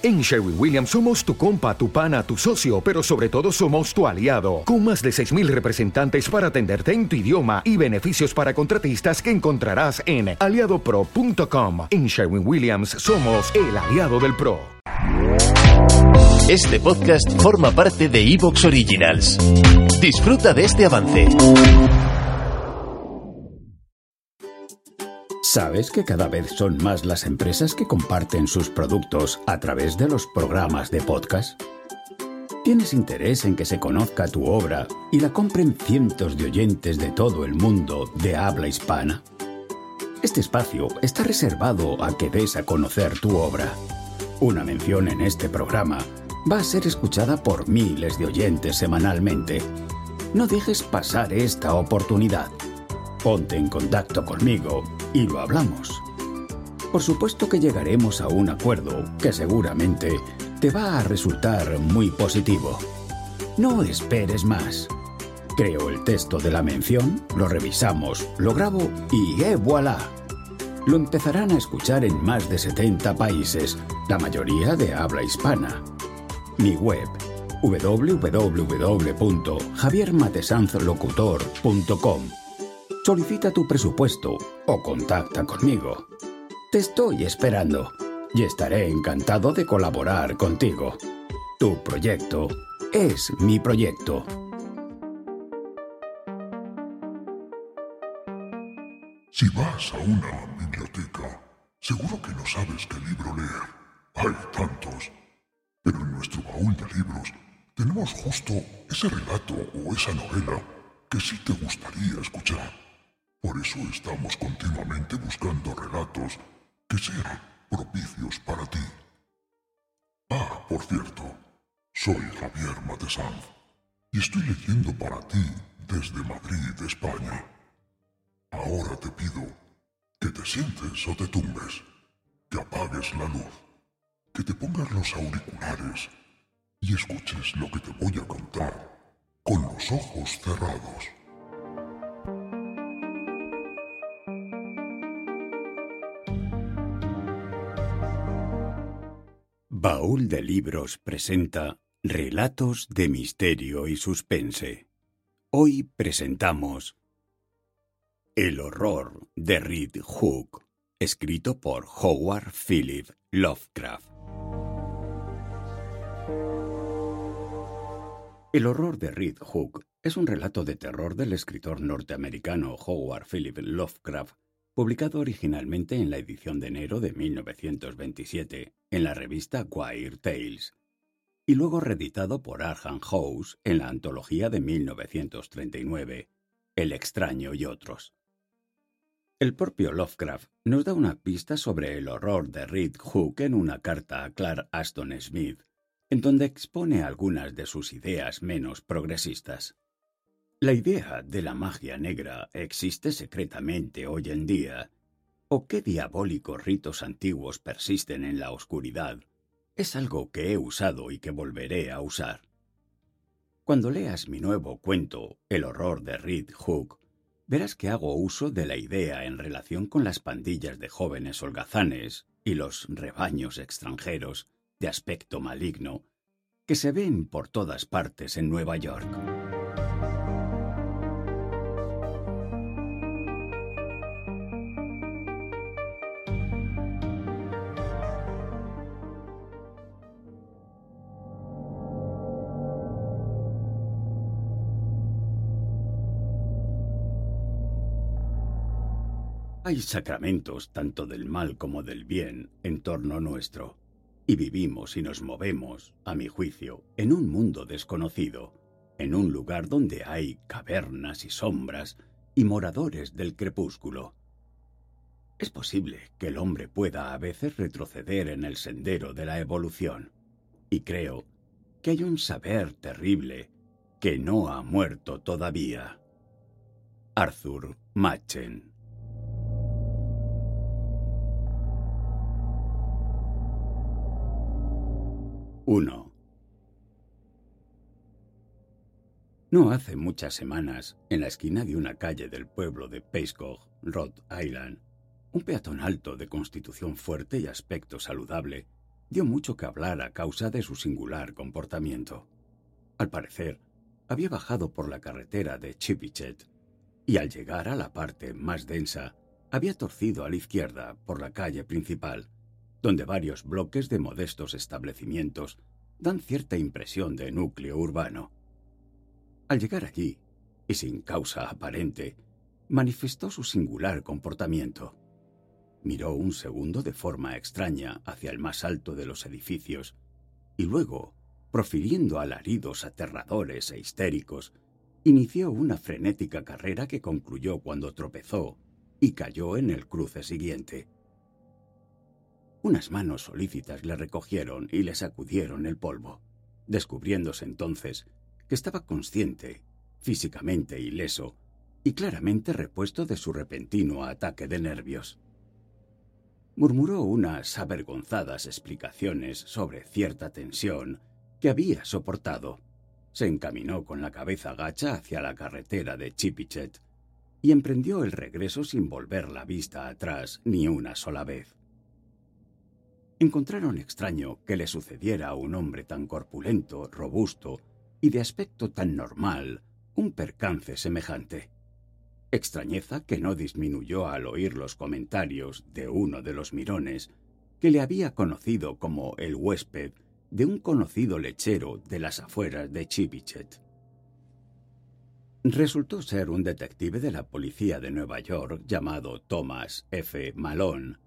En Sherwin Williams somos tu compa, tu pana, tu socio, pero sobre todo somos tu aliado, con más de 6.000 representantes para atenderte en tu idioma y beneficios para contratistas que encontrarás en aliadopro.com. En Sherwin Williams somos el aliado del PRO. Este podcast forma parte de Evox Originals. Disfruta de este avance. ¿Sabes que cada vez son más las empresas que comparten sus productos a través de los programas de podcast? ¿Tienes interés en que se conozca tu obra y la compren cientos de oyentes de todo el mundo de habla hispana? Este espacio está reservado a que des a conocer tu obra. Una mención en este programa va a ser escuchada por miles de oyentes semanalmente. No dejes pasar esta oportunidad. Ponte en contacto conmigo y lo hablamos. Por supuesto que llegaremos a un acuerdo que seguramente te va a resultar muy positivo. No esperes más. Creo el texto de la mención, lo revisamos, lo grabo y ¡eh voilà! Lo empezarán a escuchar en más de 70 países, la mayoría de habla hispana. Mi web www.javiermatesanzlocutor.com Solicita tu presupuesto o contacta conmigo. Te estoy esperando y estaré encantado de colaborar contigo. Tu proyecto es mi proyecto. Si vas a una biblioteca, seguro que no sabes qué libro leer. Hay tantos. Pero en nuestro baúl de libros tenemos justo ese relato o esa novela que sí te gustaría escuchar. Por eso estamos continuamente buscando relatos que sean propicios para ti. Ah, por cierto, soy Javier Matesanz y estoy leyendo para ti desde Madrid, España. Ahora te pido que te sientes o te tumbes, que apagues la luz, que te pongas los auriculares y escuches lo que te voy a contar con los ojos cerrados. Baúl de Libros presenta Relatos de Misterio y Suspense. Hoy presentamos El horror de Reed Hook, escrito por Howard Philip Lovecraft. El horror de Reed Hook es un relato de terror del escritor norteamericano Howard Philip Lovecraft publicado originalmente en la edición de enero de 1927 en la revista Queer Tales, y luego reeditado por Arkham House en la antología de 1939, El extraño y otros. El propio Lovecraft nos da una pista sobre el horror de Reed Hook en una carta a Clark Aston Smith, en donde expone algunas de sus ideas menos progresistas. ¿La idea de la magia negra existe secretamente hoy en día? ¿O qué diabólicos ritos antiguos persisten en la oscuridad? Es algo que he usado y que volveré a usar. Cuando leas mi nuevo cuento, El horror de Reed Hook, verás que hago uso de la idea en relación con las pandillas de jóvenes holgazanes y los rebaños extranjeros de aspecto maligno que se ven por todas partes en Nueva York. Hay sacramentos tanto del mal como del bien en torno nuestro, y vivimos y nos movemos, a mi juicio, en un mundo desconocido, en un lugar donde hay cavernas y sombras y moradores del crepúsculo. Es posible que el hombre pueda a veces retroceder en el sendero de la evolución, y creo que hay un saber terrible que no ha muerto todavía. Arthur Machen 1. No hace muchas semanas, en la esquina de una calle del pueblo de Pacecock, Rhode Island, un peatón alto de constitución fuerte y aspecto saludable dio mucho que hablar a causa de su singular comportamiento. Al parecer, había bajado por la carretera de Chipichet y al llegar a la parte más densa, había torcido a la izquierda por la calle principal, donde varios bloques de modestos establecimientos dan cierta impresión de núcleo urbano. Al llegar allí, y sin causa aparente, manifestó su singular comportamiento. Miró un segundo de forma extraña hacia el más alto de los edificios y luego, profiriendo alaridos aterradores e histéricos, inició una frenética carrera que concluyó cuando tropezó y cayó en el cruce siguiente. Unas manos solícitas le recogieron y le sacudieron el polvo, descubriéndose entonces que estaba consciente, físicamente ileso, y claramente repuesto de su repentino ataque de nervios. Murmuró unas avergonzadas explicaciones sobre cierta tensión que había soportado. Se encaminó con la cabeza gacha hacia la carretera de Chipichet y emprendió el regreso sin volver la vista atrás ni una sola vez. Encontraron extraño que le sucediera a un hombre tan corpulento, robusto y de aspecto tan normal un percance semejante. Extrañeza que no disminuyó al oír los comentarios de uno de los mirones, que le había conocido como el huésped de un conocido lechero de las afueras de Chipichet. Resultó ser un detective de la policía de Nueva York llamado Thomas F. Malone,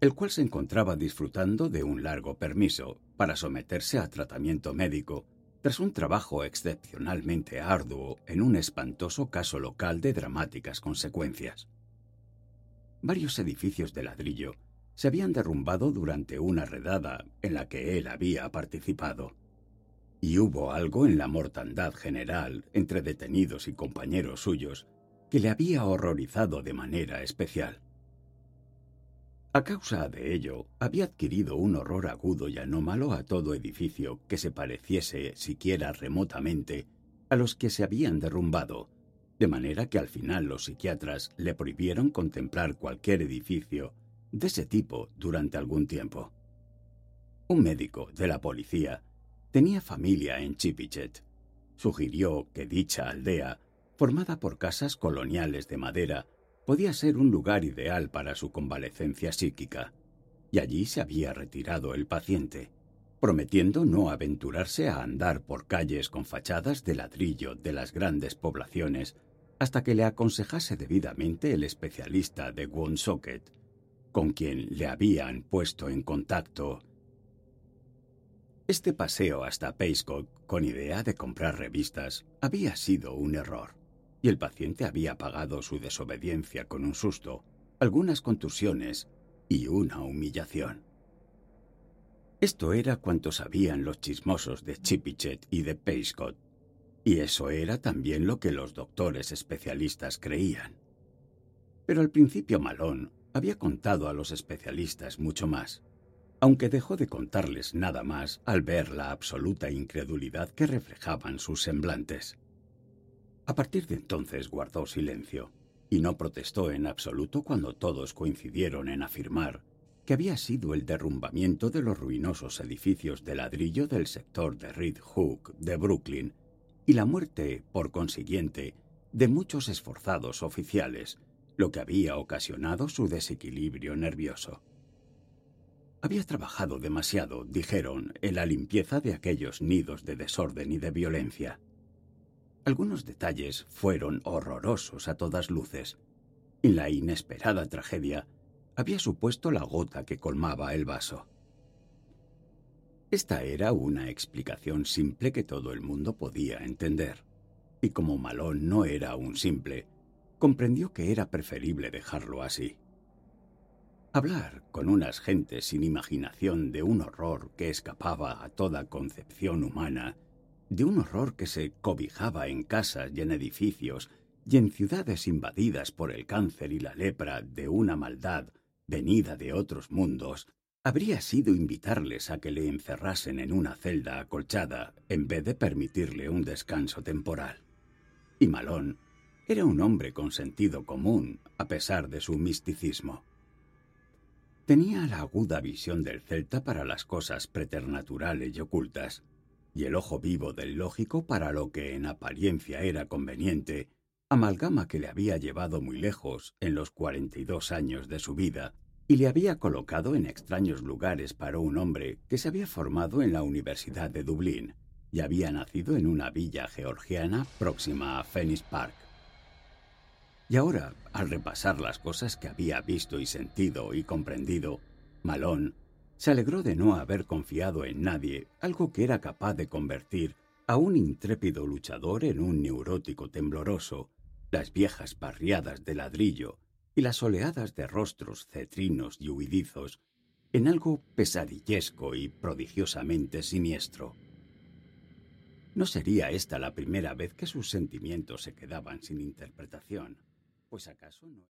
el cual se encontraba disfrutando de un largo permiso para someterse a tratamiento médico tras un trabajo excepcionalmente arduo en un espantoso caso local de dramáticas consecuencias. Varios edificios de ladrillo se habían derrumbado durante una redada en la que él había participado. Y hubo algo en la mortandad general entre detenidos y compañeros suyos que le había horrorizado de manera especial. A causa de ello, había adquirido un horror agudo y anómalo a todo edificio que se pareciese siquiera remotamente a los que se habían derrumbado, de manera que al final los psiquiatras le prohibieron contemplar cualquier edificio de ese tipo durante algún tiempo. Un médico de la policía tenía familia en Chipichet. Sugirió que dicha aldea, formada por casas coloniales de madera, podía ser un lugar ideal para su convalecencia psíquica, y allí se había retirado el paciente, prometiendo no aventurarse a andar por calles con fachadas de ladrillo de las grandes poblaciones hasta que le aconsejase debidamente el especialista de Woonsocket, con quien le habían puesto en contacto. Este paseo hasta Payscock con idea de comprar revistas había sido un error y el paciente había pagado su desobediencia con un susto, algunas contusiones y una humillación. Esto era cuanto sabían los chismosos de Chipichet y de Payscott, y eso era también lo que los doctores especialistas creían. Pero al principio Malón había contado a los especialistas mucho más, aunque dejó de contarles nada más al ver la absoluta incredulidad que reflejaban sus semblantes. A partir de entonces guardó silencio y no protestó en absoluto cuando todos coincidieron en afirmar que había sido el derrumbamiento de los ruinosos edificios de ladrillo del sector de Red Hook de Brooklyn y la muerte, por consiguiente, de muchos esforzados oficiales, lo que había ocasionado su desequilibrio nervioso. Había trabajado demasiado, dijeron, en la limpieza de aquellos nidos de desorden y de violencia. Algunos detalles fueron horrorosos a todas luces, y la inesperada tragedia había supuesto la gota que colmaba el vaso. Esta era una explicación simple que todo el mundo podía entender, y como Malón no era un simple, comprendió que era preferible dejarlo así. Hablar con unas gentes sin imaginación de un horror que escapaba a toda concepción humana de un horror que se cobijaba en casas y en edificios y en ciudades invadidas por el cáncer y la lepra de una maldad venida de otros mundos, habría sido invitarles a que le encerrasen en una celda acolchada en vez de permitirle un descanso temporal. Y Malón era un hombre con sentido común, a pesar de su misticismo. Tenía la aguda visión del celta para las cosas preternaturales y ocultas, y el ojo vivo del lógico para lo que en apariencia era conveniente, amalgama que le había llevado muy lejos en los cuarenta y dos años de su vida, y le había colocado en extraños lugares para un hombre que se había formado en la Universidad de Dublín y había nacido en una villa georgiana próxima a Phoenix Park. Y ahora, al repasar las cosas que había visto y sentido y comprendido, Malón se alegró de no haber confiado en nadie algo que era capaz de convertir a un intrépido luchador en un neurótico tembloroso, las viejas parriadas de ladrillo y las oleadas de rostros cetrinos y huidizos en algo pesadillesco y prodigiosamente siniestro. No sería esta la primera vez que sus sentimientos se quedaban sin interpretación. Pues acaso no.